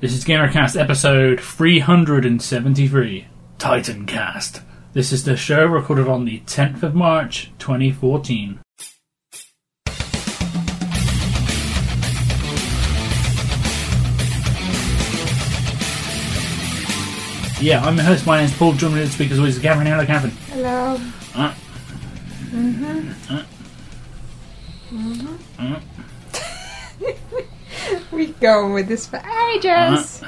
This is GamerCast episode 373, Titancast. This is the show recorded on the 10th of March, 2014. Yeah, I'm the host. My name's Paul. Joining me this week as always is Gavin. Hello, Gavin. Hello. Uh, mm-hmm. uh. uh. Mm-hmm. We go on with this for ages.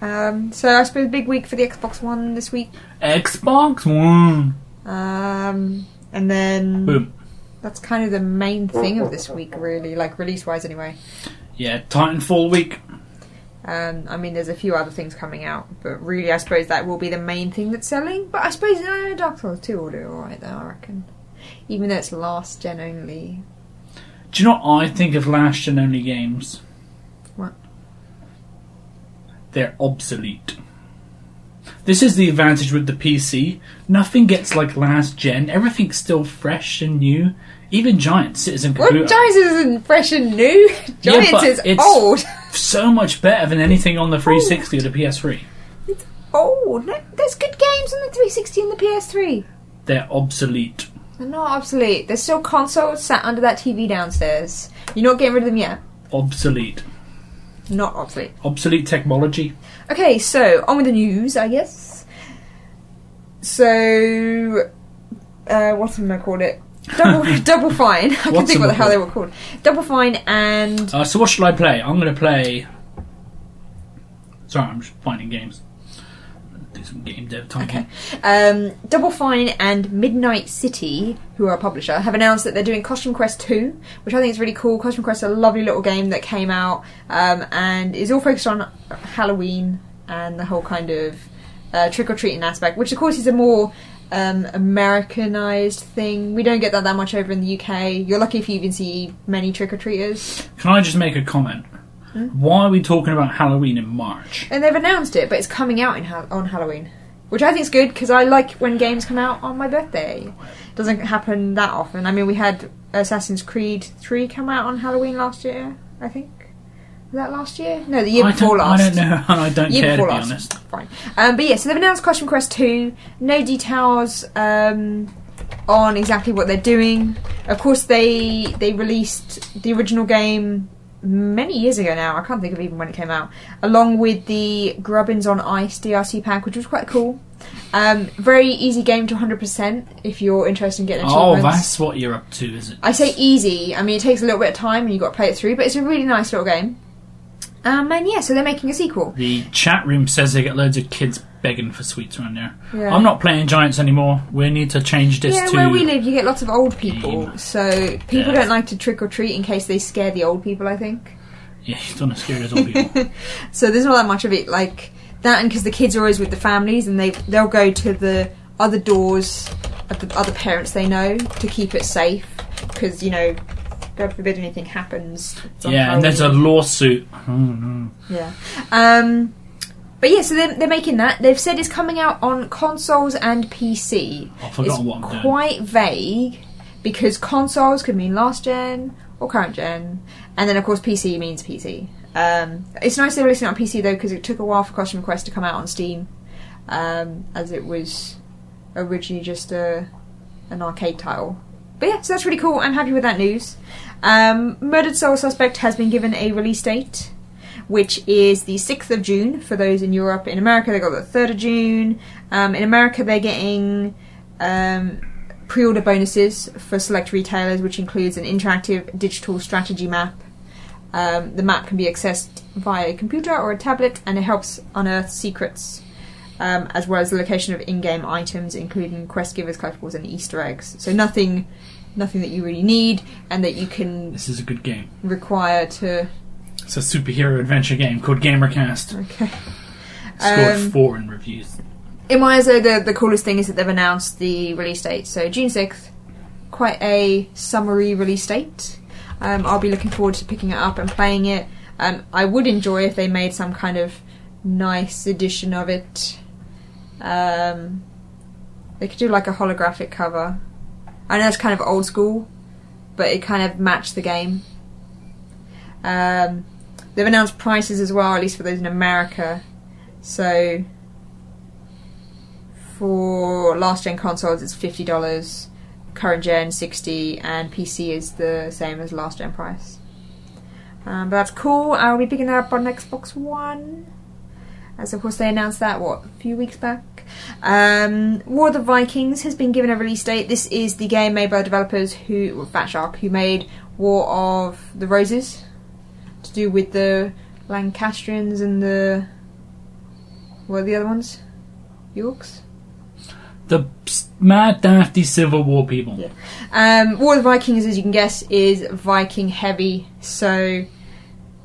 Um, so I suppose big week for the Xbox One this week. Xbox One. Um, and then Boom. that's kind of the main thing of this week, really, like release wise, anyway. Yeah, Titanfall week. Um, I mean, there's a few other things coming out, but really, I suppose that will be the main thing that's selling. But I suppose uh, Dark Souls 2 will do alright, though, I reckon. Even though it's last gen only. Do you know what I think of last gen only games? What? They're obsolete. This is the advantage with the PC. Nothing gets like last gen. Everything's still fresh and new. Even Giant Citizen What? Computer Giants isn't fresh and new. Giants but is it's- old. so much better than anything on the 360 or the PS3. It's old. No, there's good games on the 360 and the PS3. They're obsolete. They're not obsolete. There's still consoles sat under that TV downstairs. You're not getting rid of them yet. Obsolete. Not obsolete. Obsolete technology. Okay, so on with the news, I guess. So, uh, what am I called it? Double, double fine. I can What's think what the hell they were called. Double fine and Uh, so what shall I play? I'm going to play. Sorry, I'm just finding games. Do some game dev time. Okay. Um, Double Fine and Midnight City, who are a publisher, have announced that they're doing Costume Quest 2, which I think is really cool. Costume Quest is a lovely little game that came out um, and is all focused on Halloween and the whole kind of uh, trick or treating aspect, which of course is a more um, Americanized thing. We don't get that that much over in the UK. You're lucky if you even see many trick or treaters. Can I just make a comment? Hmm? Why are we talking about Halloween in March? And they've announced it, but it's coming out in ha- on Halloween, which I think is good because I like when games come out on my birthday. Doesn't happen that often. I mean, we had Assassin's Creed Three come out on Halloween last year. I think was that last year? No, the year I before last. I don't know, and I don't Year care to be last. honest. Fine. Um, but yeah, so they've announced Costume Quest 2. No details um, on exactly what they're doing. Of course, they they released the original game many years ago now. I can't think of even when it came out, along with the Grubbins on Ice DLC pack, which was quite cool. Um, very easy game to 100% if you're interested in getting Oh, that's what you're up to, is it? I say easy. I mean, it takes a little bit of time and you've got to play it through, but it's a really nice little game. Um, and yeah, so they're making a sequel. The chat room says they get loads of kids begging for sweets around there. Yeah. I'm not playing Giants anymore. We need to change this Yeah, to. where we live, you get lots of old people, Game. so people Yeah. don't like to trick or treat in case they scare the old people. I think Yeah, you don't want to scare those old people. so. There's not that much of it like that, and because the kids are always with the families, and they they'll go to the other doors of the other parents they know to keep it safe, because you know, God forbid anything happens. Yeah, and there's a lawsuit. No. Yeah. Um, but yeah, so they're, they're making that. They've said it's coming out on consoles and PC. I've forgotten what I'm doing. quite vague because consoles could mean last gen or current gen, and then of course PC means PC. Um, it's nice they're releasing it on PC though because it took a while for Costume Quest to come out on Steam, um, as it was originally just a an arcade title. But yeah, so that's really cool. I'm happy with that news. Um, Murdered Soul Suspect has been given a release date, which is the 6th of June for those in Europe. In America, they got the 3rd of June. Um, in America, they're getting um, pre order bonuses for select retailers, which includes an interactive digital strategy map. Um, the map can be accessed via a computer or a tablet, and it helps unearth secrets um, as well as the location of in-game items, including quest givers, collectibles, and Easter eggs. So nothing, nothing that you really need, and that you can This is a good game. require to. It's a superhero adventure game called Gamercast. Okay. Scored Um, four in reviews. In my eyes, though, the the coolest thing is that they've announced the release date. So June sixth, quite a summery release date. Um, I'll be looking forward to picking it up and playing it. Um, I would enjoy if they made some kind of nice edition of it. Um, they could do like a holographic cover. I know it's kind of old school, but it kind of matched the game. Um, they've announced prices as well, at least for those in America. So for last gen consoles, it's fifty dollars. Current gen sixty, and PC is the same as last gen price. Um, but that's cool. I'll be picking that up on Xbox One. As of course they announced that what a few weeks back. Um, War of the Vikings has been given a release date. This is the game made by developers who well, Fat Shark who made War of the Roses to do with the Lancastrians and the what are the other ones? Yorks. The mad, dafty Civil War people. Yeah. Um, War of the Vikings, as you can guess, is Viking heavy. So,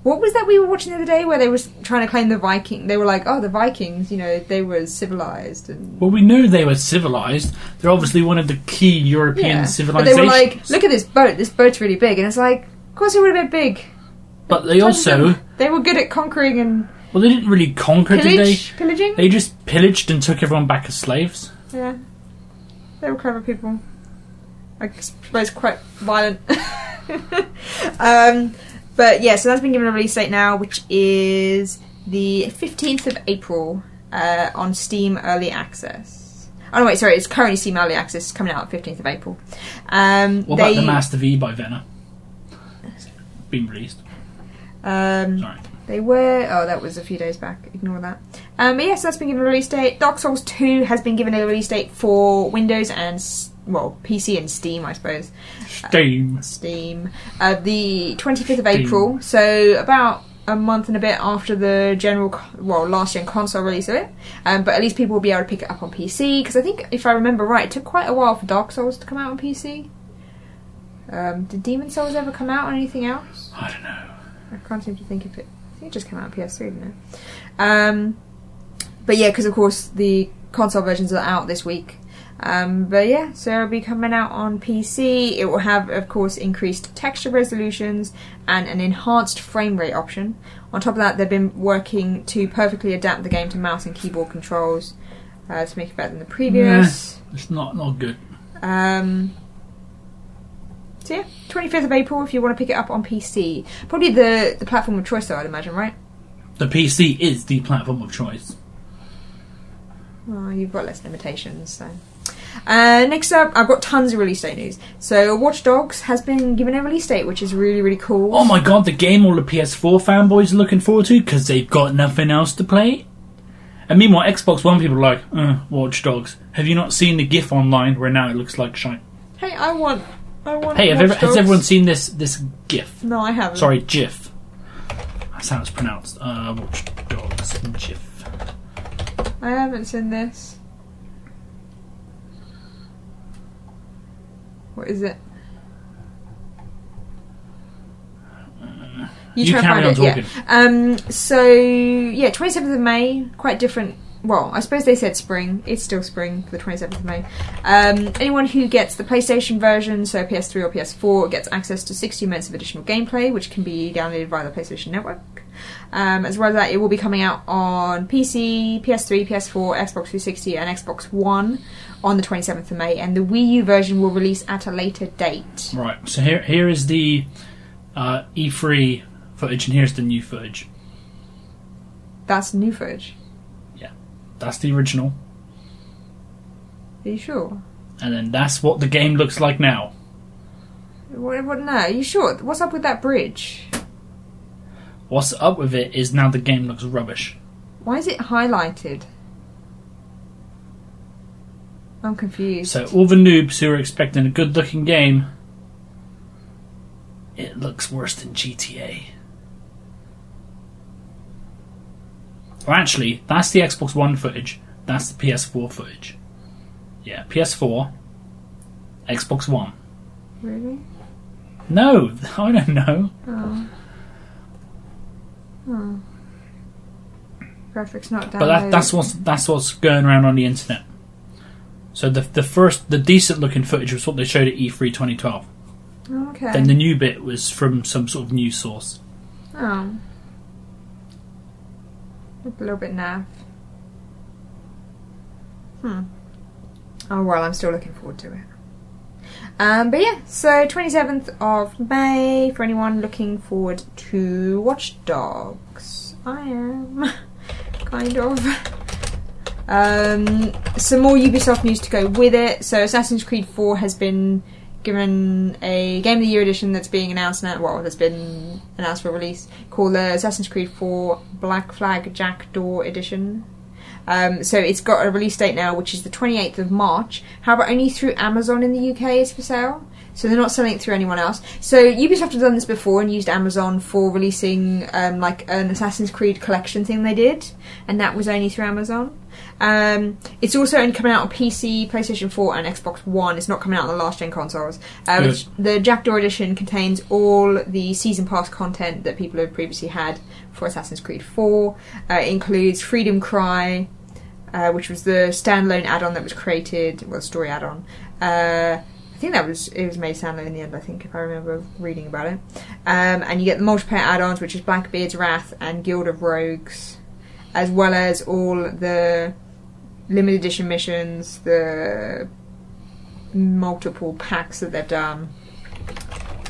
what was that we were watching the other day where they were trying to claim the Viking? They were like, "Oh, the Vikings, you know, they were civilized and." Well, we know they were civilized. They're obviously one of the key European Yeah. But they were like, "Look at this boat. This boat's really big," and it's like, "Of course, it would have been big." But they also, they were good at conquering and well, they didn't really conquer, did they? pillaging. They just pillaged and took everyone back as slaves. Yeah, they were clever people. I suppose quite violent. um, but yeah, so that's been given a release date now, which is the fifteenth of April uh, on Steam Early Access. Oh no, wait, sorry, it's currently Steam Early Access, coming out fifteenth of April. Um, What they, about the Master V by Venner? Been released. Um, Sorry. They were. Oh, that was a few days back. Ignore that. Um, but yes, that's been given a release date. Dark Souls 2 has been given a release date for Windows and, well, PC and Steam, I suppose. Steam. Steam. Uh, the 25th of April, so about a month and a bit after the general, well, last gen console release of it. Um, but at least people will be able to pick it up on PC, because I think, if I remember right, it took quite a while for Dark Souls to come out on PC. Um, did Demon's Souls ever come out on anything else? I don't know. I can't seem to think if it. I think it just came out on PS3, didn't it? Um, but yeah, because of course the console versions are out this week. Um, but yeah, so it'll be coming out on PC. It will have, of course, increased texture resolutions and an enhanced frame rate option. On top of that, they've been working to perfectly adapt the game to mouse and keyboard controls uh, to make it better than the previous. Yeah, It's not not good. Um, so yeah, 25th of April if you want to pick it up on PC. Probably the, the platform of choice though, I'd imagine, right? The PC is the platform of choice. Oh, you've got less limitations, so. Uh, next up, I've got tons of release date news. So, Watch Dogs has been given a release date, which is really, really cool. Oh my god, the game all the PS4 fanboys are looking forward to because they've got nothing else to play. And meanwhile, Xbox One people are like, uh, Watch Dogs. Have you not seen the GIF online where now it looks like shite? Hey, I want, I want. Hey, have ever, has everyone seen this this GIF? No, I haven't. Sorry, GIF. That's how it's pronounced. Uh, Watch Dogs GIF. I haven't seen this. What is it? You try and carry find on it, yeah. Um, so yeah, twenty seventh of May, quite different. Well, I suppose they said spring. It's still spring for the twenty seventh of May. Um, anyone who gets the PlayStation version, so PS3 or PS4, gets access to sixty minutes of additional gameplay, which can be downloaded via the PlayStation Network. Um, as well as that, it will be coming out on PC, PS3, PS4, Xbox 360, and Xbox One on the 27th of May, and the Wii U version will release at a later date. Right. So here here is the uh, E3 footage, and here's the new footage. That's new footage. That's the original, Are you sure? and then that's what the game looks like now. What, what, no, are you sure? What's up with that bridge? What's up with it is now the game looks rubbish. Why is it highlighted? I'm confused. So all the noobs who are expecting a good-looking game, it looks worse than GTA. Well, actually, that's the Xbox One footage. That's the PS4 footage. Yeah, PS4, Xbox One. really? No, I don't know. Oh. Oh. Graphics not downloaded. But that, that's what's that's what's going around on the internet. So the the first the decent looking footage was what they showed at E3 2012. Oh, okay. Then the new bit was from some sort of news source. Oh. A little bit naff. Hmm. Oh well, I'm still looking forward to it. Um, but yeah, so 27th of May for anyone looking forward to Watch Dogs. I am. kind of. Um, some more Ubisoft news to go with it. So Assassin's Creed 4 has been given a Game of the Year edition that's being announced now, well, that's been announced for release, called the Assassin's Creed 4 Black Flag Jackdaw Edition. Um, so it's got a release date now, which is the 28th of March. However, only through Amazon in the UK is for sale. So they're not selling it through anyone else. So Ubisoft have done this before and used Amazon for releasing um, like an Assassin's Creed collection thing they did, and that was only through Amazon. Um, it's also only coming out on PC, PlayStation 4, and Xbox One. It's not coming out on the last gen consoles. Uh, Good. which the Jackdaw edition contains all the season pass content that people have previously had for Assassin's Creed 4. Uh, it includes Freedom Cry, uh, which was the standalone add-on that was created, well, story add-on. Uh, I think that was it was made standalone in the end. I think if I remember reading about it. Um, and you get the multiplayer add-ons, which is Blackbeard's Wrath and Guild of Rogues, as well as all the limited edition missions, the multiple packs that they've done.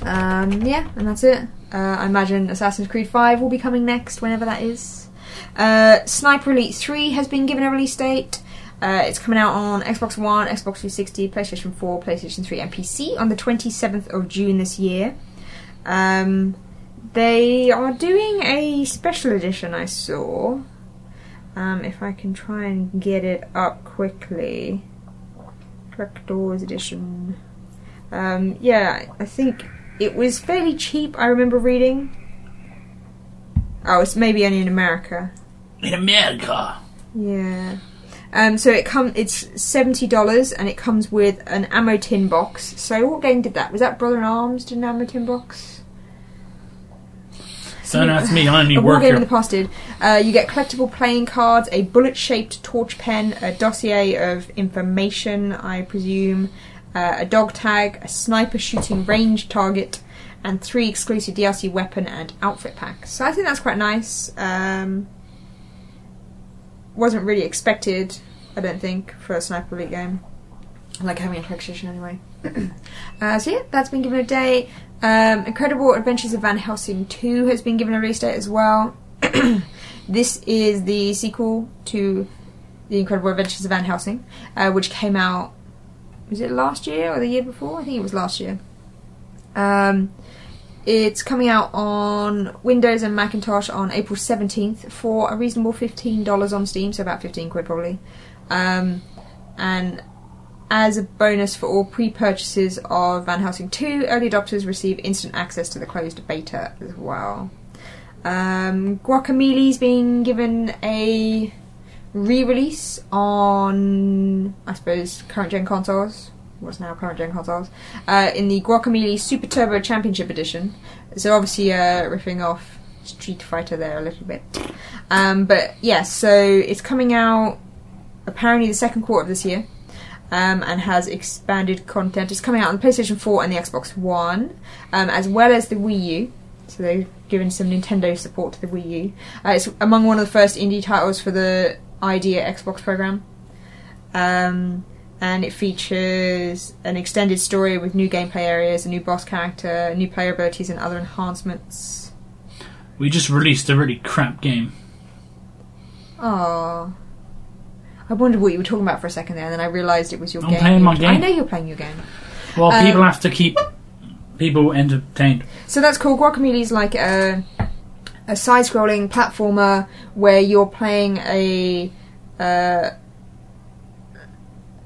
Um, yeah, and that's it. Uh, I imagine Assassin's Creed 5 will be coming next, whenever that is. Uh, Sniper Elite 3 has been given a release date. Uh, it's coming out on Xbox One, Xbox 360, PlayStation 4, PlayStation 3, and PC on the 27th of June this year. Um, they are doing a special edition, I saw. Um, if I can try and get it up quickly. Collector's edition. Um, yeah, I think it was fairly cheap, I remember reading. Oh, it's maybe only in America. In America. Yeah. Um, so it come it's seventy dollars and it comes with an ammo tin box. So what game did that? Was that Brother in Arms did an ammo tin box? So that's me. I only a war game in the past did. Uh, you get collectible playing cards, a bullet-shaped torch pen, a dossier of information, I presume, uh, a dog tag, a sniper shooting range target, and three exclusive DLC weapon and outfit packs. So I think that's quite nice. Um, wasn't really expected, I don't think, for a Sniper Elite game. I like having a collection anyway. uh, so yeah, that's been given a date. Um, Incredible Adventures of Van Helsing 2 has been given a release date as well. this is the sequel to The Incredible Adventures of Van Helsing, uh, which came out, was it last year or the year before? I think it was last year. Um, it's coming out on Windows and Macintosh on April 17th for a reasonable $15 on Steam, so about 15 quid probably. Um, and as a bonus for all pre-purchases of Van Helsing 2, early adopters receive instant access to the closed beta as well. Um, Guacamelee's being given a re-release on, I suppose, current gen consoles. What's now current gen consoles? Uh, in the Guacamelee Super Turbo Championship Edition. So obviously, uh, riffing off Street Fighter there a little bit. Um, but yeah, so it's coming out apparently the second quarter of this year um, and has expanded content. It's coming out on the PlayStation 4 and the Xbox One, um, as well as the Wii U. So they've given some Nintendo support to the Wii U. Uh, it's among one of the first indie titles for the ID@Xbox program. Um, and it features an extended story with new gameplay areas, a new boss character, new player abilities, and other enhancements. We just released a really crap game. Oh. I wondered what you were talking about for a second there, and then I realised it was your I'm game. playing my I game. know you're playing your game. Well, Um, people have to keep people entertained. So that's cool. Guacamelee's like a a side-scrolling platformer where you're playing a uh,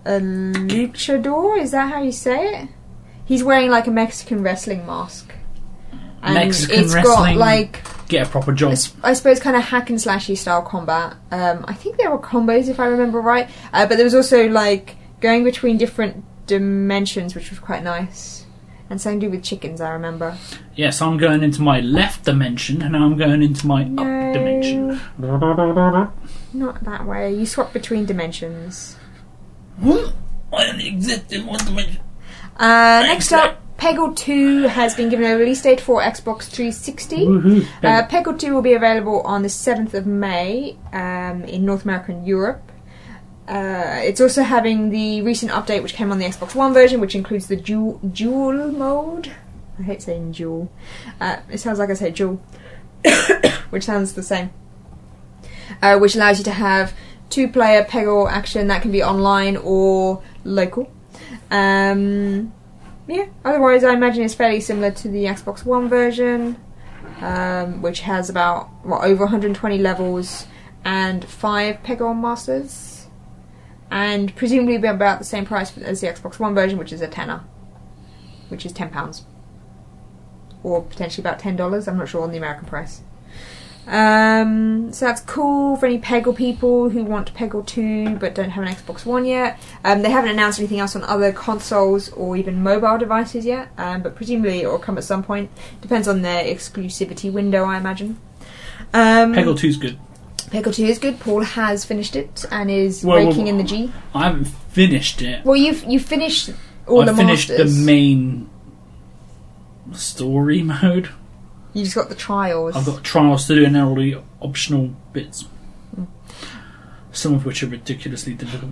a luchador. Is that how you say it? He's wearing like a Mexican wrestling mask, and Mexican it's got like Get a proper job. I suppose kind of hack and slashy style combat. Um, I think there were combos if I remember right, uh, but there was also like going between different dimensions, which was quite nice. And something to do with chickens, I remember. Yes, I'm going into my left dimension, and now I'm going into my No. up dimension. Not that way. You swap between dimensions. What? I only exist in one dimension. Uh, next up, Peggle 2 has been given a release date for Xbox 360. Woohoo! Uh, Peggle 2 will be available on the 7th of May um, in North America and Europe. Uh, it's also having the recent update which came on the Xbox One version, which includes the dual, dual mode. I hate saying dual. Uh, it sounds like I say dual, which sounds the same. Uh, which allows you to have two player Peggle action that can be online or local. Um, yeah, otherwise, I imagine it's fairly similar to the Xbox One version, um, which has about what over 120 levels and five Peggle masters, and presumably be about the same price as the Xbox One version, which is a tenner, which is ten pounds, or potentially about ten dollars. I'm not sure on the American price. Um, so that's cool for any Peggle people who want Peggle 2 but don't have an Xbox One yet. Um, they haven't announced anything else on other consoles or even mobile devices yet, um, but presumably it will come at some point. Depends on their exclusivity window, I imagine. Um, Peggle 2's good. Peggle 2 is good. Paul has finished it and is Well, well, raking in the G. I haven't finished it. Well, you've you finished all. I the finished masters. the main story mode. You just got the trials. I've got trials to do and all the optional bits. Some of which are ridiculously difficult.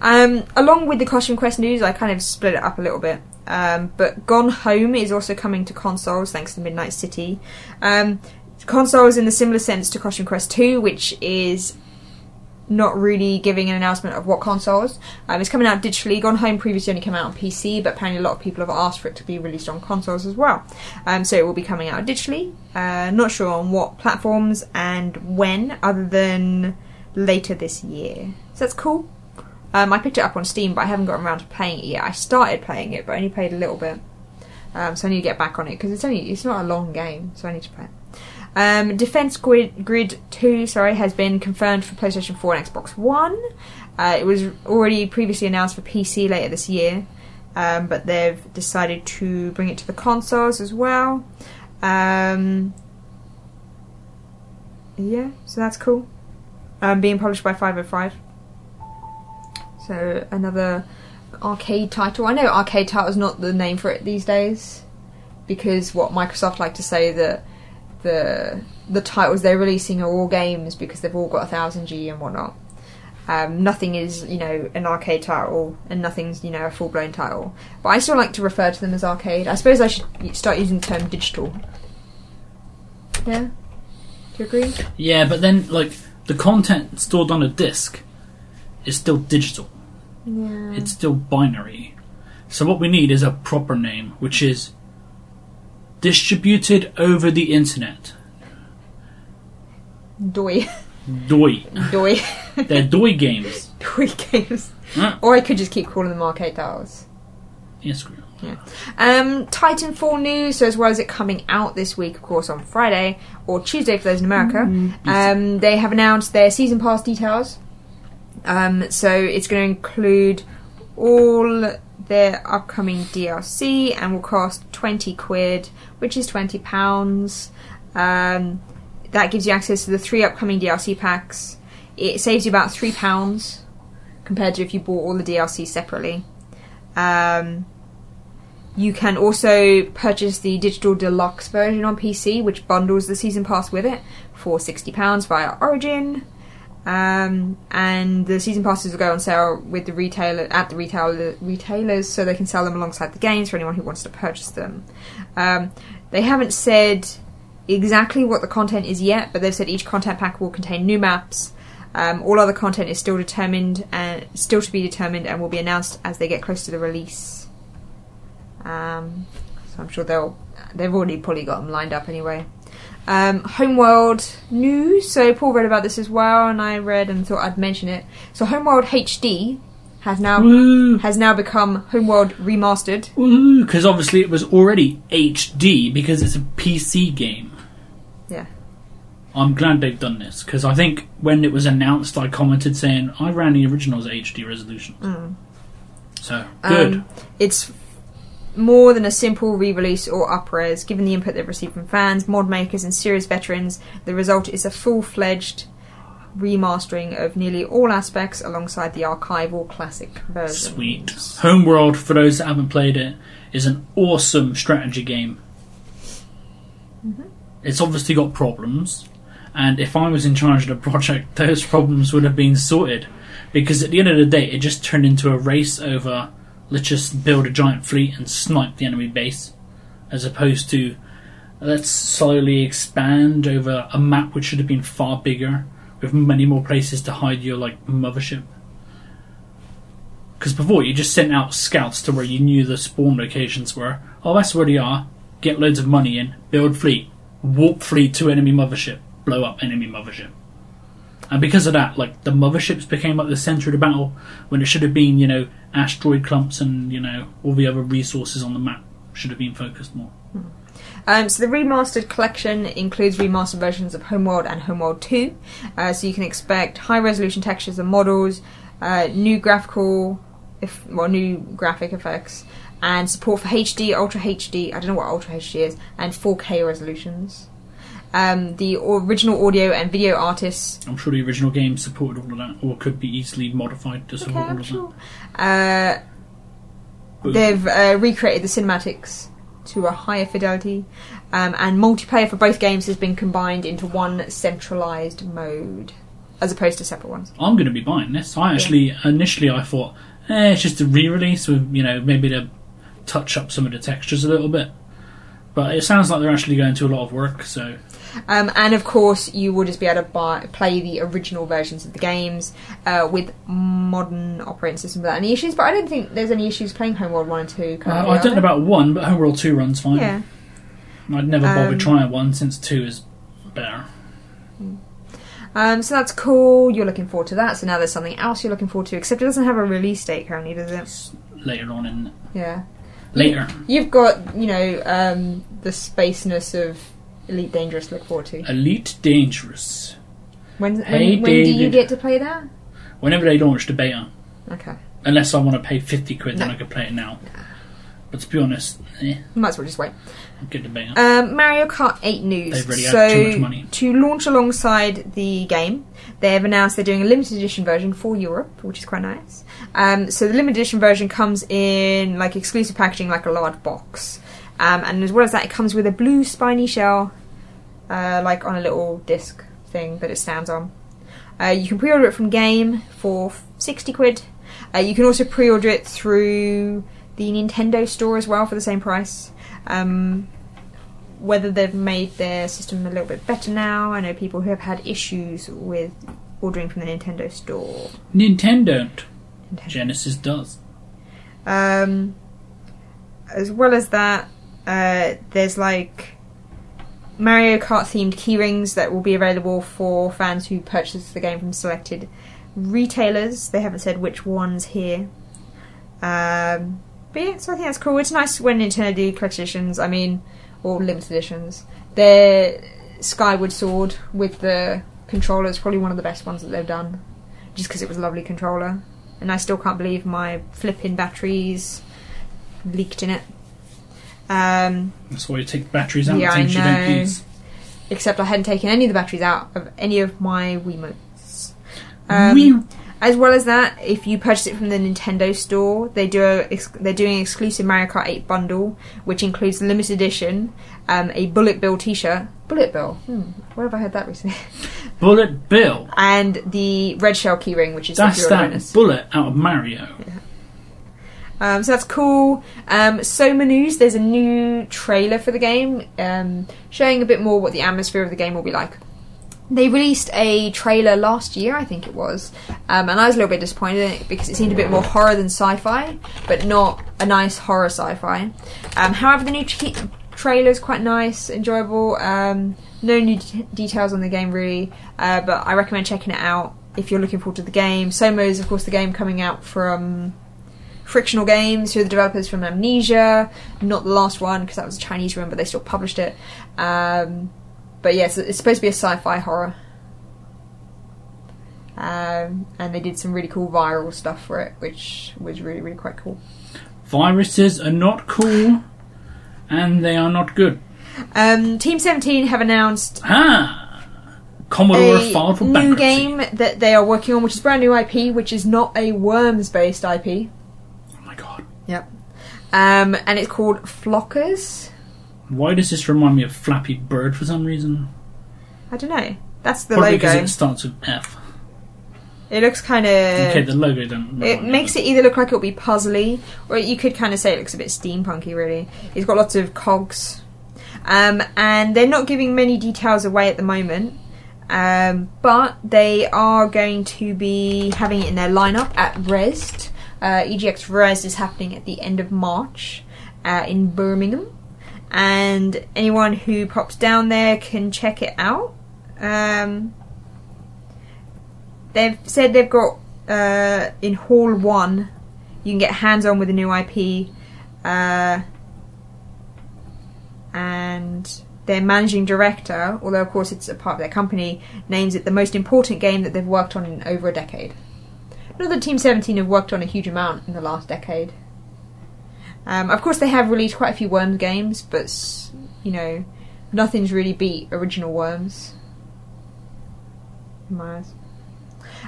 Um, along with the Costume Quest news, I kind of split it up a little bit. Um, but Gone Home is also coming to consoles thanks to Midnight City. Um, consoles in the similar sense to Costume Quest 2, which is not really giving an announcement of what consoles. Um, it's coming out digitally. Gone Home previously only came out on PC, but apparently a lot of people have asked for it to be released on consoles as well. Um, so it will be coming out digitally. Uh, not sure on what platforms and when, other than later this year. So that's cool. Um, I picked it up on Steam, but I haven't gotten around to playing it yet. I started playing it, but only played a little bit. Um, so I need to get back on it because it's only it's not a long game, so I need to play it. Um, Defense Grid, Grid 2, sorry, has been confirmed for PlayStation 4 and Xbox One. Uh, it was already previously announced for PC later this year, um, but they've decided to bring it to the consoles as well. Um, yeah, so that's cool. Um, being published by 505. So another arcade title. I know arcade title is not the name for it these days because what Microsoft like to say that the the titles they're releasing are all games because they've all got a thousand G and whatnot. Um, nothing is, you know, an arcade title, and nothing's, you know, a full blown title. But I still like to refer to them as arcade. I suppose I should start using the term digital. Yeah, do you agree? Yeah, but then like the content stored on a disc is still digital. Yeah. It's still binary. So what we need is a proper name, which is distributed over the internet. Doi, DOI. doi, They're DOI games. doi games. Ah, Or I could just keep calling them arcade titles. yes, screw. Um, Titanfall news, so as well as it coming out this week, of course, on Friday or Tuesday for those in America, um, they have announced their season pass details. Um, so it's going to include all their upcoming DLC and will cost 20 quid, which is 20 pounds. Um, that gives you access to the three upcoming DLC packs. It saves you about three pounds compared to if you bought all the DLC separately. Um, you can also purchase the digital deluxe version on PC, which bundles the season pass with it for sixty pounds via Origin. Um, and the season passes will go on sale with the retailer at the retailer retailers, so they can sell them alongside the games for anyone who wants to purchase them. Um, they haven't said exactly what the content is yet, but they've said each content pack will contain new maps. Um, all other content is still determined and still to be determined, and will be announced as they get close to the release. Um, so I'm sure they'll they've already probably got them lined up anyway. Um, Homeworld news. So Paul read about this as well, and I read and thought I'd mention it. So Homeworld HD has now Woo! has now become Homeworld Remastered. Because obviously it was already HD because it's a PC game. Yeah. I'm glad they've done this because I think when it was announced, I commented saying I ran the originals at HD resolution. Mm. So good. Um, it's more than a simple re-release or upres. Given the input they've received from fans, mod makers, and serious veterans, the result is a full-fledged remastering of nearly all aspects alongside the archival classic version. Sweet. Homeworld, for those that haven't played it, is an awesome strategy game. Mm-hmm. It's obviously got problems, And if I was in charge of the project, those problems would have been sorted. Because at the end of the day, it just turned into a race over let's just build a giant fleet and snipe the enemy base, as opposed to let's slowly expand over a map which should have been far bigger with many more places to hide your like mothership. Because before you just sent out scouts to where you knew the spawn locations were. Oh, that's where they are. Get loads of money in, build fleet, warp fleet to enemy mothership, blow up enemy mothership. And because of that, like the motherships became like the center of the battle when it should have been, you know, asteroid clumps and you know all the other resources on the map should have been focused more. Um, so the remastered collection includes remastered versions of Homeworld and Homeworld 2. Uh, so you can expect high resolution textures and models, uh, new graphical, if well, new graphic effects, and support for HD, Ultra HD. I don't know what Ultra HD is, and 4K resolutions. Um, the original audio and video artists. I'm sure the original game supported all of that, or could be easily modified to Okay, support all of sure. Uh, that. They've uh, recreated the cinematics to a higher fidelity, um, and multiplayer for both games has been combined into one centralized mode, as opposed to separate ones. I'm going to be buying this. I actually initially I thought, eh, it's just a re-release with you know maybe to touch up some of the textures a little bit. But it sounds like they're actually going to a lot of work. So Um, and of course, you will just be able to buy, play the original versions of the games uh, with modern operating systems without any issues. But I don't think there's any issues playing Homeworld One and Two. uh, I don't know about one, but Homeworld Two runs fine. Yeah. I'd never bothered Um, trying one since two is better. Um, so that's cool. You're looking forward to that. So now there's something else you're looking forward to. Except it doesn't have a release date currently, does it? It's later on in Yeah. later. You've got, you know, um, the spaceness of Elite Dangerous look forward to. Elite Dangerous. When, when, Hey, when do you David. get to play that? Whenever they launch the beta, Okay. unless I want to pay fifty quid, then No. I could play it now. But to be honest, eh, Might as well just wait. Get the beta. Um, Mario Kart 8 news. They've already had so, too much money. to launch alongside the game, they have announced they're doing a limited edition version for Europe, which is quite nice. Um, so the limited edition version comes in like exclusive packaging, like a large box. Um, and as well as that, it comes with a blue spiny shell, uh, like on a little disc thing that it stands on. Uh, you can pre-order it from Game for 60 quid. Uh, you can also pre-order it through the Nintendo store as well for the same price. Um, whether they've made their system a little bit better now, I know people who have had issues with ordering from the Nintendo store. Nintendo, don't. Genesis does. Um, as well as that, uh, there's like Mario Kart themed keyrings that will be available for fans who purchase the game from selected retailers. They haven't said which ones here. Um, but yeah, so I think that's cool. It's nice when Nintendo do collector's editions. I mean, or limited editions. Their Skyward Sword with the controller is probably one of the best ones that they've done, just because it was a lovely controller. And I still can't believe my flipping batteries leaked in it. Um, That's why you take batteries out Yeah, of I things you don't know. use. except I hadn't taken any of the batteries out of any of my Wiimotes. Um, Wee- As well as that, if you purchase it from the Nintendo store, they do a, they're doing an exclusive Mario Kart 8 bundle, which includes the limited edition, um, a Bullet Bill T-shirt. Bullet Bill. Hmm, where have I heard that recently? Bullet Bill. and the red shell keyring, which is That's the that bonus. bullet out of Mario. Um, so that's cool. Um, Soma News, there's a new trailer for the game um, showing a bit more what the atmosphere of the game will be like. They released a trailer last year, I think it was, um, and I was a little bit disappointed in it because it seemed a bit more horror than sci-fi, but not a nice horror sci-fi. Um, however, the new t- trailer is quite nice, enjoyable. Um, no new d- details on the game really, uh, but I recommend checking it out if you're looking forward to the game. Soma is, of course, the game coming out from Frictional Games, who are the developers from Amnesia. Not the last one because that was a Chinese one, but they still published it. Um, but yes, it's supposed to be a sci-fi horror. Um, and they did some really cool viral stuff for it, which was really, really quite cool. Viruses are not cool, and they are not good. Um, Team 17 have announced Ah! Commodore a filed for new bankruptcy. game that they are working on, which is brand new IP, which is not a Worms-based IP. Yep. Um, and it's called Flockers. Why does this remind me of Flappy Bird for some reason? I don't know. That's the Probably logo. because it starts with F. It looks kind of. okay, the logo don't. It makes it either look like it'll be puzzly, or you could kind of say it looks a bit steampunky. Really, it's got lots of cogs, um, and they're not giving many details away at the moment. Um, but they are going to be having it in their lineup at Rezzed. Uh, EGX Rezzed is happening at the end of March uh, in Birmingham, and anyone who pops down there can check it out. Um, they've said they've got uh, in Hall One, you can get hands on with a new IP, uh, and their managing director, although of course it's a part of their company, names it the most important game that they've worked on in over a decade. Not that Team 17 have worked on a huge amount in the last decade. Um, of course, they have released quite a few Worms games, but you know, nothing's really beat original Worms.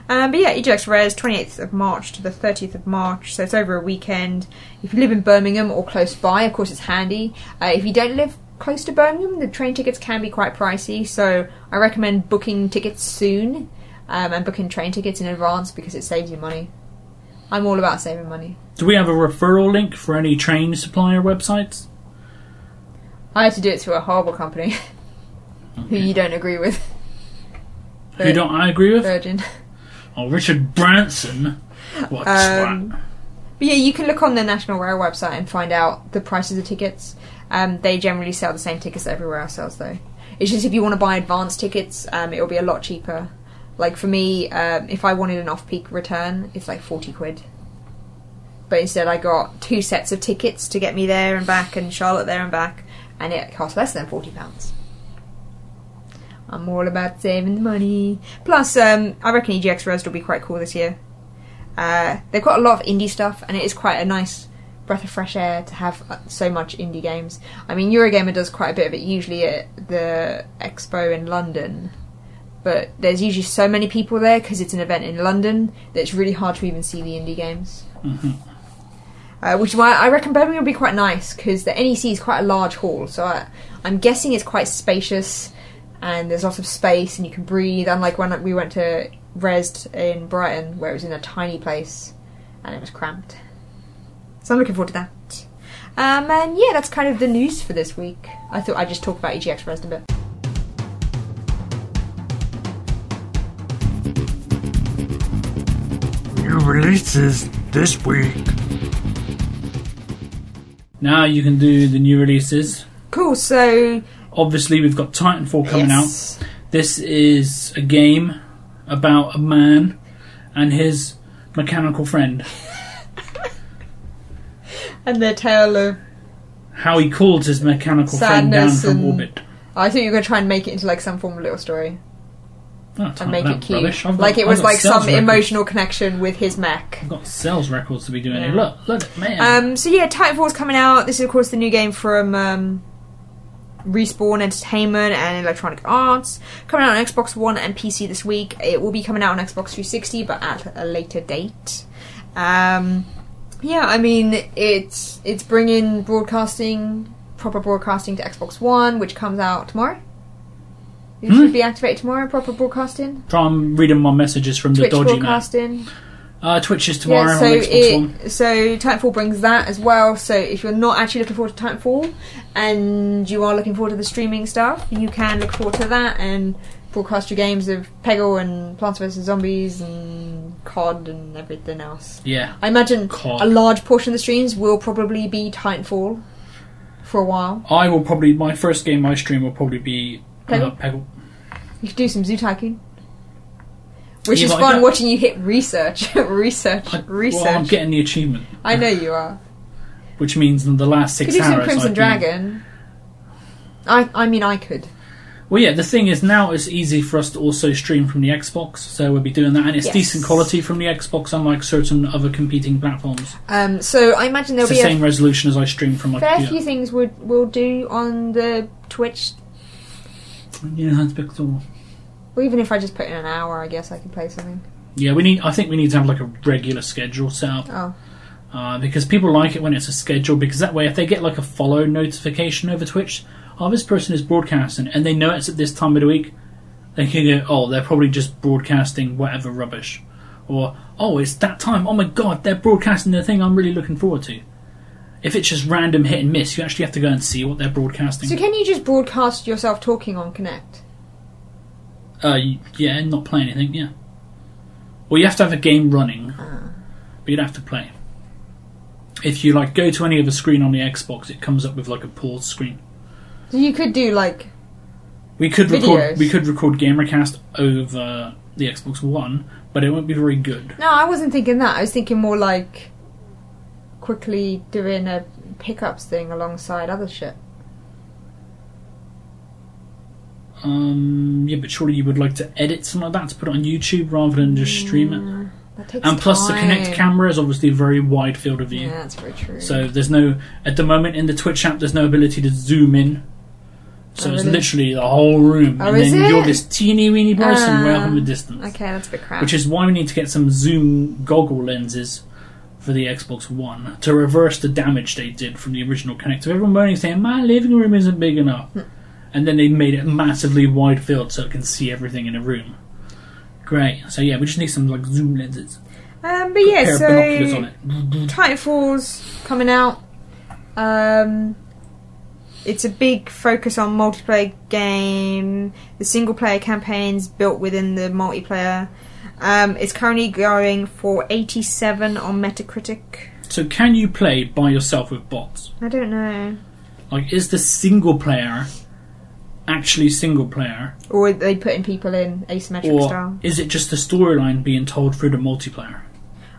Um, but yeah, EGX Rezzed, 28th of March to the 30th of March, so it's over a weekend. If you live in Birmingham or close by, of course it's handy. Uh, if you don't live close to Birmingham, the train tickets can be quite pricey, so I recommend booking tickets soon um, and booking train tickets in advance because it saves you money. I'm all about saving money. Do we have a referral link for any train supplier websites? I had to do it through a horrible company who you don't agree with. Who don't I agree with? Virgin. Oh, Richard Branson. What Um. But yeah, you can look on the National Rail website and find out the prices of tickets. Um, they generally sell the same tickets that everywhere else sells, though. It's just if you want to buy advance tickets, um, it'll be a lot cheaper. Like for me, um, if I wanted an off-peak return, it's like forty quid. But instead, I got two sets of tickets to get me there and back, and Charlotte there and back, and it cost less than forty pounds. I'm all about saving the money. Plus, um, I reckon EGX Rezzed will be quite cool this year. Uh, they've got a lot of indie stuff, and it is quite a nice breath of fresh air to have uh, so much indie games. I mean, Eurogamer does quite a bit of it usually at the expo in London, but there's usually so many people there because it's an event in London that it's really hard to even see the indie games. Uh, which is why I reckon Birmingham will be quite nice because the NEC is quite a large hall, so I, I'm guessing it's quite spacious and there's lots of space and you can breathe. Unlike when we went to Rezzed in Brighton, where it was in a tiny place and it was cramped. So I'm looking forward to that. Um, and yeah, that's kind of the news for this week. I thought I'd just talk about EGX Rezzed a bit. Releases this week. Now you can do the new releases. Cool. So Obviously, we've got Titanfall coming yes. out. This is a game about a man and his mechanical friend. and the tale of How he calls his mechanical friend down from orbit. I think you're going to try and make it into like some form of little story Oh, and make it cute, rubbish. Got- like it was like some records. emotional connection with his mech. I've got sales records to be doing Yeah. Look, look, man. Um, so yeah, Titanfall's coming out. This is of course the new game from um, Respawn Entertainment and Electronic Arts. Coming out on Xbox One and PC this week. It will be coming out on Xbox 360, but at a later date. Um, yeah, I mean it's it's bringing broadcasting, proper broadcasting to Xbox One, which comes out tomorrow. It Hmm? should be activated tomorrow. Proper broadcasting, Try I'm reading my messages from the Twitch dodgy man. broadcasting. Uh, Twitch is tomorrow Yeah, so on Xbox One. it, so Titanfall brings that as well. So if you're not actually looking forward to Titanfall and you are looking forward to the streaming stuff, you can look forward to that and broadcast your games of Peggle and Plants vs Zombies and COD and everything else. Yeah. I imagine COD. a large portion of the streams will probably be Titanfall for a while. I will probably my first game I stream will probably be Peggle? Peggle. You could do some Zoo Tycoon. Which Yeah, is but I fun don't- watching you hit research, research, I, research. Well, I'm getting the achievement, I know you are. which means in the last six Could do some hours. Crimson I've been- Dragon. I I mean I could. Well, yeah. The thing is, now it's easy for us to also stream from the Xbox, so we'll be doing that, and it's Yes. decent quality from the Xbox, unlike certain other competing platforms. Um, so I imagine It's there'll be the be same a resolution as I stream from my fair computer. few things would we'll do on the Twitch. Yeah, that's pixel. Or even if I just put in an hour, I guess I could play something. Yeah, we need. I think we need to have like a regular schedule set up. Oh, uh, because people like it when it's a schedule because that way if they get like a follow notification over twitch oh this person is broadcasting and they know it's at this time of the week they can go, oh, they're probably just broadcasting whatever rubbish, or oh, it's that time. Oh my god, they're broadcasting the thing I'm really looking forward to. If it's just random hit and miss, you actually have to go and see what they're broadcasting. So can you just broadcast yourself talking on Kinect? Uh, yeah, and not play anything. Yeah. Well, you have to have a game running, Ah. but you'd have to play. If you like go to any other screen on the Xbox, it comes up with like a pause screen. So you could do like We could record. We could record Gamercast over the Xbox One, but it won't be very good. no, I wasn't thinking that. I was thinking more like quickly doing a pickups thing alongside other shit. Um, yeah, but surely you would like to edit something like that to put it on YouTube rather than just stream it. Mm, And plus, the Kinect time. camera is obviously a very wide field of view. Yeah, that's very true. So there's no at the moment in the Twitch app. There's no ability to zoom in. So Oh, it's really? literally the whole room, Oh, and then it? you're this teeny weeny person way Ah, off in the distance. okay, that's a bit crap. Which is why we need to get some zoom goggle lenses for the Xbox One to reverse the damage they did from the original Kinect. So everyone moaning saying my living room isn't big enough, Hmm. and then they made it massively wide field so it can see everything in a room. Great. So yeah, we just need some like zoom lenses. um, but yeah, pair so of on it. Titanfall's coming out. Um, it's a big focus on multiplayer game. The single player campaign's built within the multiplayer. Um, it's currently going for 87 on Metacritic. So can you play by yourself with bots? I don't know. Like, is the single player actually single player, Or are they putting people in asymmetric or style? is it just the storyline being told through the multiplayer?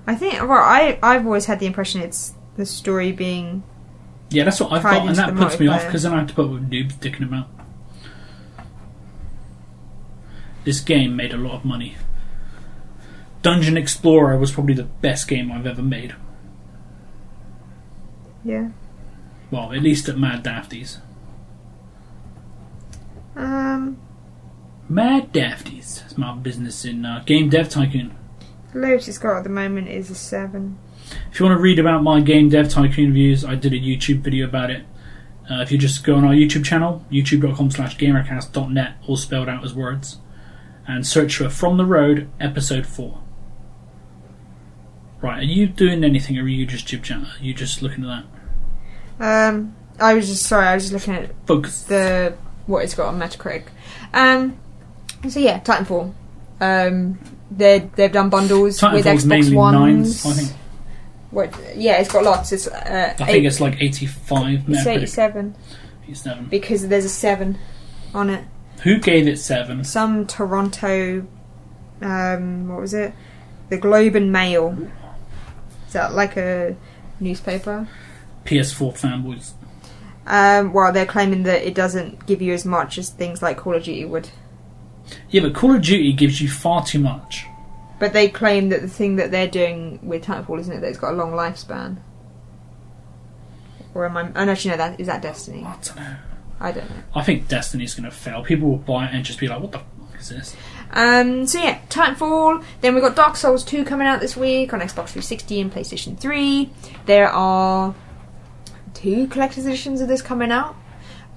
I think. Well, I I've always had the impression it's the story being. Yeah, that's what I've got, and that puts me off because then I have to put with noobs dicking about. This game made a lot of money. Dungeon Explorer was probably the best game I've ever made. Yeah. Well, at least at Mad Dafties. Um. Mad Dafties. It's my business in uh, Game Dev Tycoon. The lowest it's got at the moment is a seven. If you want to read about my Game Dev Tycoon views, I did a YouTube video about it. Uh, if you just go on our YouTube channel, youtube.com slash gamercast.net, all spelled out as words, and search for From the Road, Episode 4. Right, are you doing anything, or are you just chip chat? Are you just looking at that? Um. I was just sorry. I was just looking at the what it's got on Metacritic. Um, so yeah, Titanfall. Um, they they've done bundles with Xbox Ones. nines, I think. What? Yeah, it's got lots. It's uh, I eight, think it's like 85 it's Metacritic. eighty-seven 87. because there's a seven on it. Who gave it 7? Some Toronto. Um, what was it? The Globe and Mail. Is that like a newspaper? PS4 fanboys. Um, well, they're claiming that it doesn't give you as much as things like Call of Duty would. Yeah, but Call of Duty gives you far too much. But they claim that the thing that they're doing with Titanfall, isn't it, that it's got a long lifespan? Or am I? Oh no, actually no. That is that Destiny. I don't know. I don't know. I think Destiny's going to fail. People will buy it and just be like, what the fuck is this? Um, so yeah, Titanfall. Then we've got Dark Souls 2 coming out this week on Xbox 360 and PlayStation 3. There are two collector's editions of this coming out.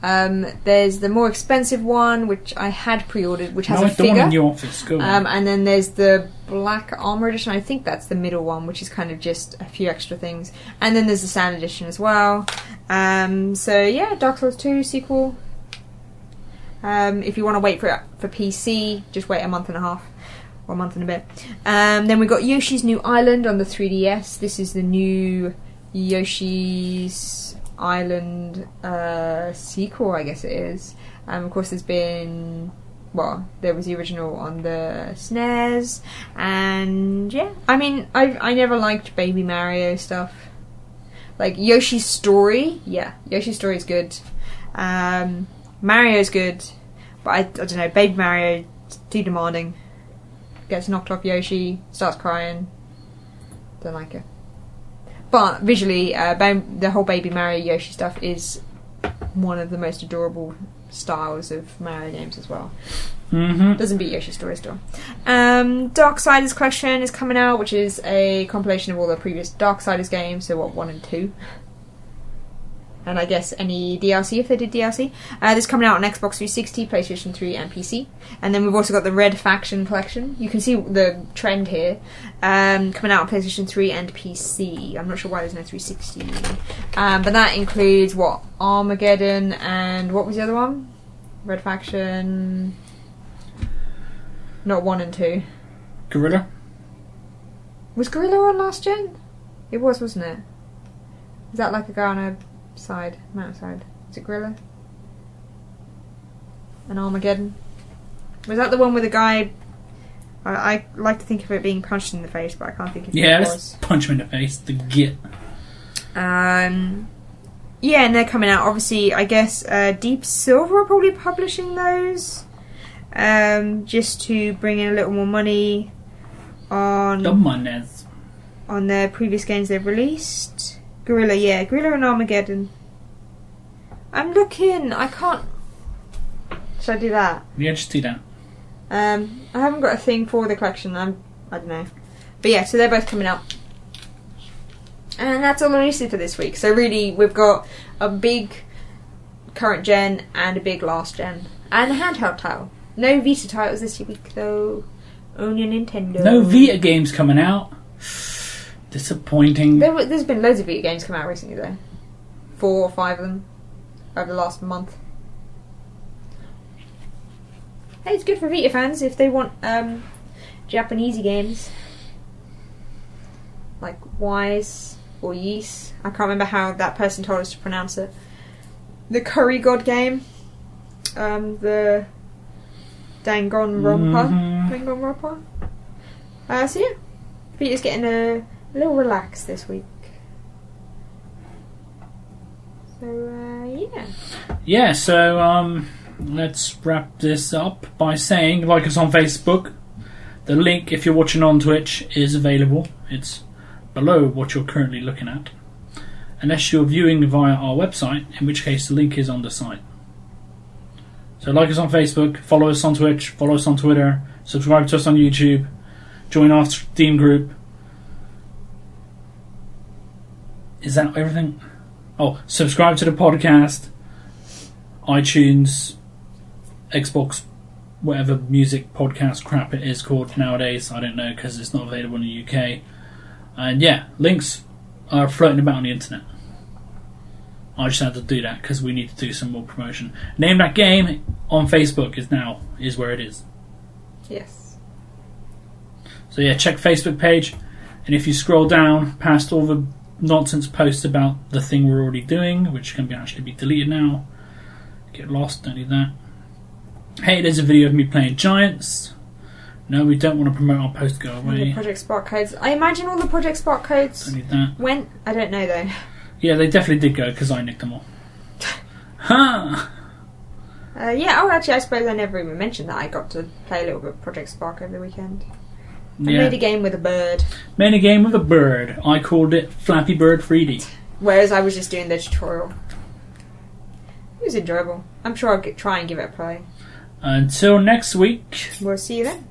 Um, there's the more expensive one, which I had pre-ordered, which has no, a the one figure. in your office. Go Um, and then there's the Black Armor Edition. I think that's the middle one, which is kind of just a few extra things. And then there's the Sand Edition as well. Um, so yeah, Dark Souls 2 sequel. Um, if you want to wait for it for PC, just wait a month and a half or a month and a bit. Um, then we got Yoshi's New Island on the 3DS. This is the new Yoshi's Island uh, sequel, I guess it is. Um, of course, there's been well, there was the original on the SNES, and yeah, I mean, I I never liked Baby Mario stuff. Like Yoshi's Story, yeah, Yoshi's Story is good. Um, Mario's good, but I, I don't know, Baby Mario too demanding. Gets knocked off Yoshi, starts crying. Don't like it. But visually, uh, ba- the whole Baby Mario Yoshi stuff is one of the most adorable styles of Mario games as well. Mm-hmm. Doesn't beat Yoshi's Story still. Um, Darksiders Collection is coming out, which is a compilation of all the previous Dark Darksiders games. So what one and two. And I guess any DLC if they did DLC. Uh, this is coming out on Xbox 360, PlayStation 3, and PC. And then we've also got the Red Faction collection. You can see the trend here. Um, coming out on PlayStation 3 and PC. I'm not sure why there's no 360. Um, but that includes what Armageddon and what was the other one? Red Faction. Not one and two. Guerrilla? Was Guerrilla on last gen? It was, wasn't it? Is that like a guy on a side, Mount mountainside? Is it Guerrilla? An Armageddon? Was that the one with the guy? I, I like to think of it being punched in the face, but I can't think of Yeah, it let's punch him in the face. The git. Um, yeah, and they're coming out. Obviously, I guess uh, Deep Silver are probably publishing those, um, just to bring in a little more money on the Mondays. on their previous games they've released. Guerrilla, yeah, Guerrilla and Armageddon. I'm looking. I can't. Should I do that? Yeah, just do that. Um, I haven't got a thing for the collection. I'm. I don't know. But yeah, so they're both coming out. And that's all I listed for this week. So really, we've got a big current gen and a big last gen, and a handheld title. No Vita titles this week though. Only a Nintendo. No Vita games coming out. Disappointing. There, there's been loads of Vita games come out recently, though. Four or five of them over the last month. Hey, it's good for Vita fans if they want um, Japanese games. Like Wise or Yeast. I can't remember how that person told us to pronounce it. The Curry God game. Um, the Danganronpa. Mhm. Danganronpa. Uh, so yeah, Vita's getting a, a little relaxed this week. So uh, yeah. Yeah, so um, let's wrap this up by saying like us on Facebook. The link, if you're watching on Twitch, is available. It's below what you're currently looking at. Unless you're viewing via our website, in which case the link is on the site. So like us on Facebook, follow us on Twitch, follow us on Twitter, subscribe to us on YouTube, join our Steam group. Is that everything? Oh, subscribe to the podcast, iTunes, Xbox, whatever music podcast crap it is called nowadays. I don't know because it's not available in the UK. And yeah, links are floating about on the internet. I just had to do that because we need to do some more promotion. Name that game on Facebook is now is where it is. Yes. So yeah, check Facebook page, and if you scroll down past all the nonsense posts about the thing we're already doing, which can be actually be deleted now, get lost. Don't need that. Hey, there's a video of me playing Giants. No, we don't want to promote our post. Go And the away. Project Spark codes. I imagine all the Project Spark codes Don't need that. went. I don't know though. Yeah, they definitely did go because I nicked them all. Ha! Uh, yeah. Oh, actually, I suppose I never even mentioned that I got to play a little bit of Project Spark over the weekend. I Yeah, made a game with a bird, made a game with a bird. I called it Flappy Bird 3D. whereas I was just doing the tutorial. It was enjoyable. I'm sure I'll get, try and give it a play. Until next week. We'll see you then.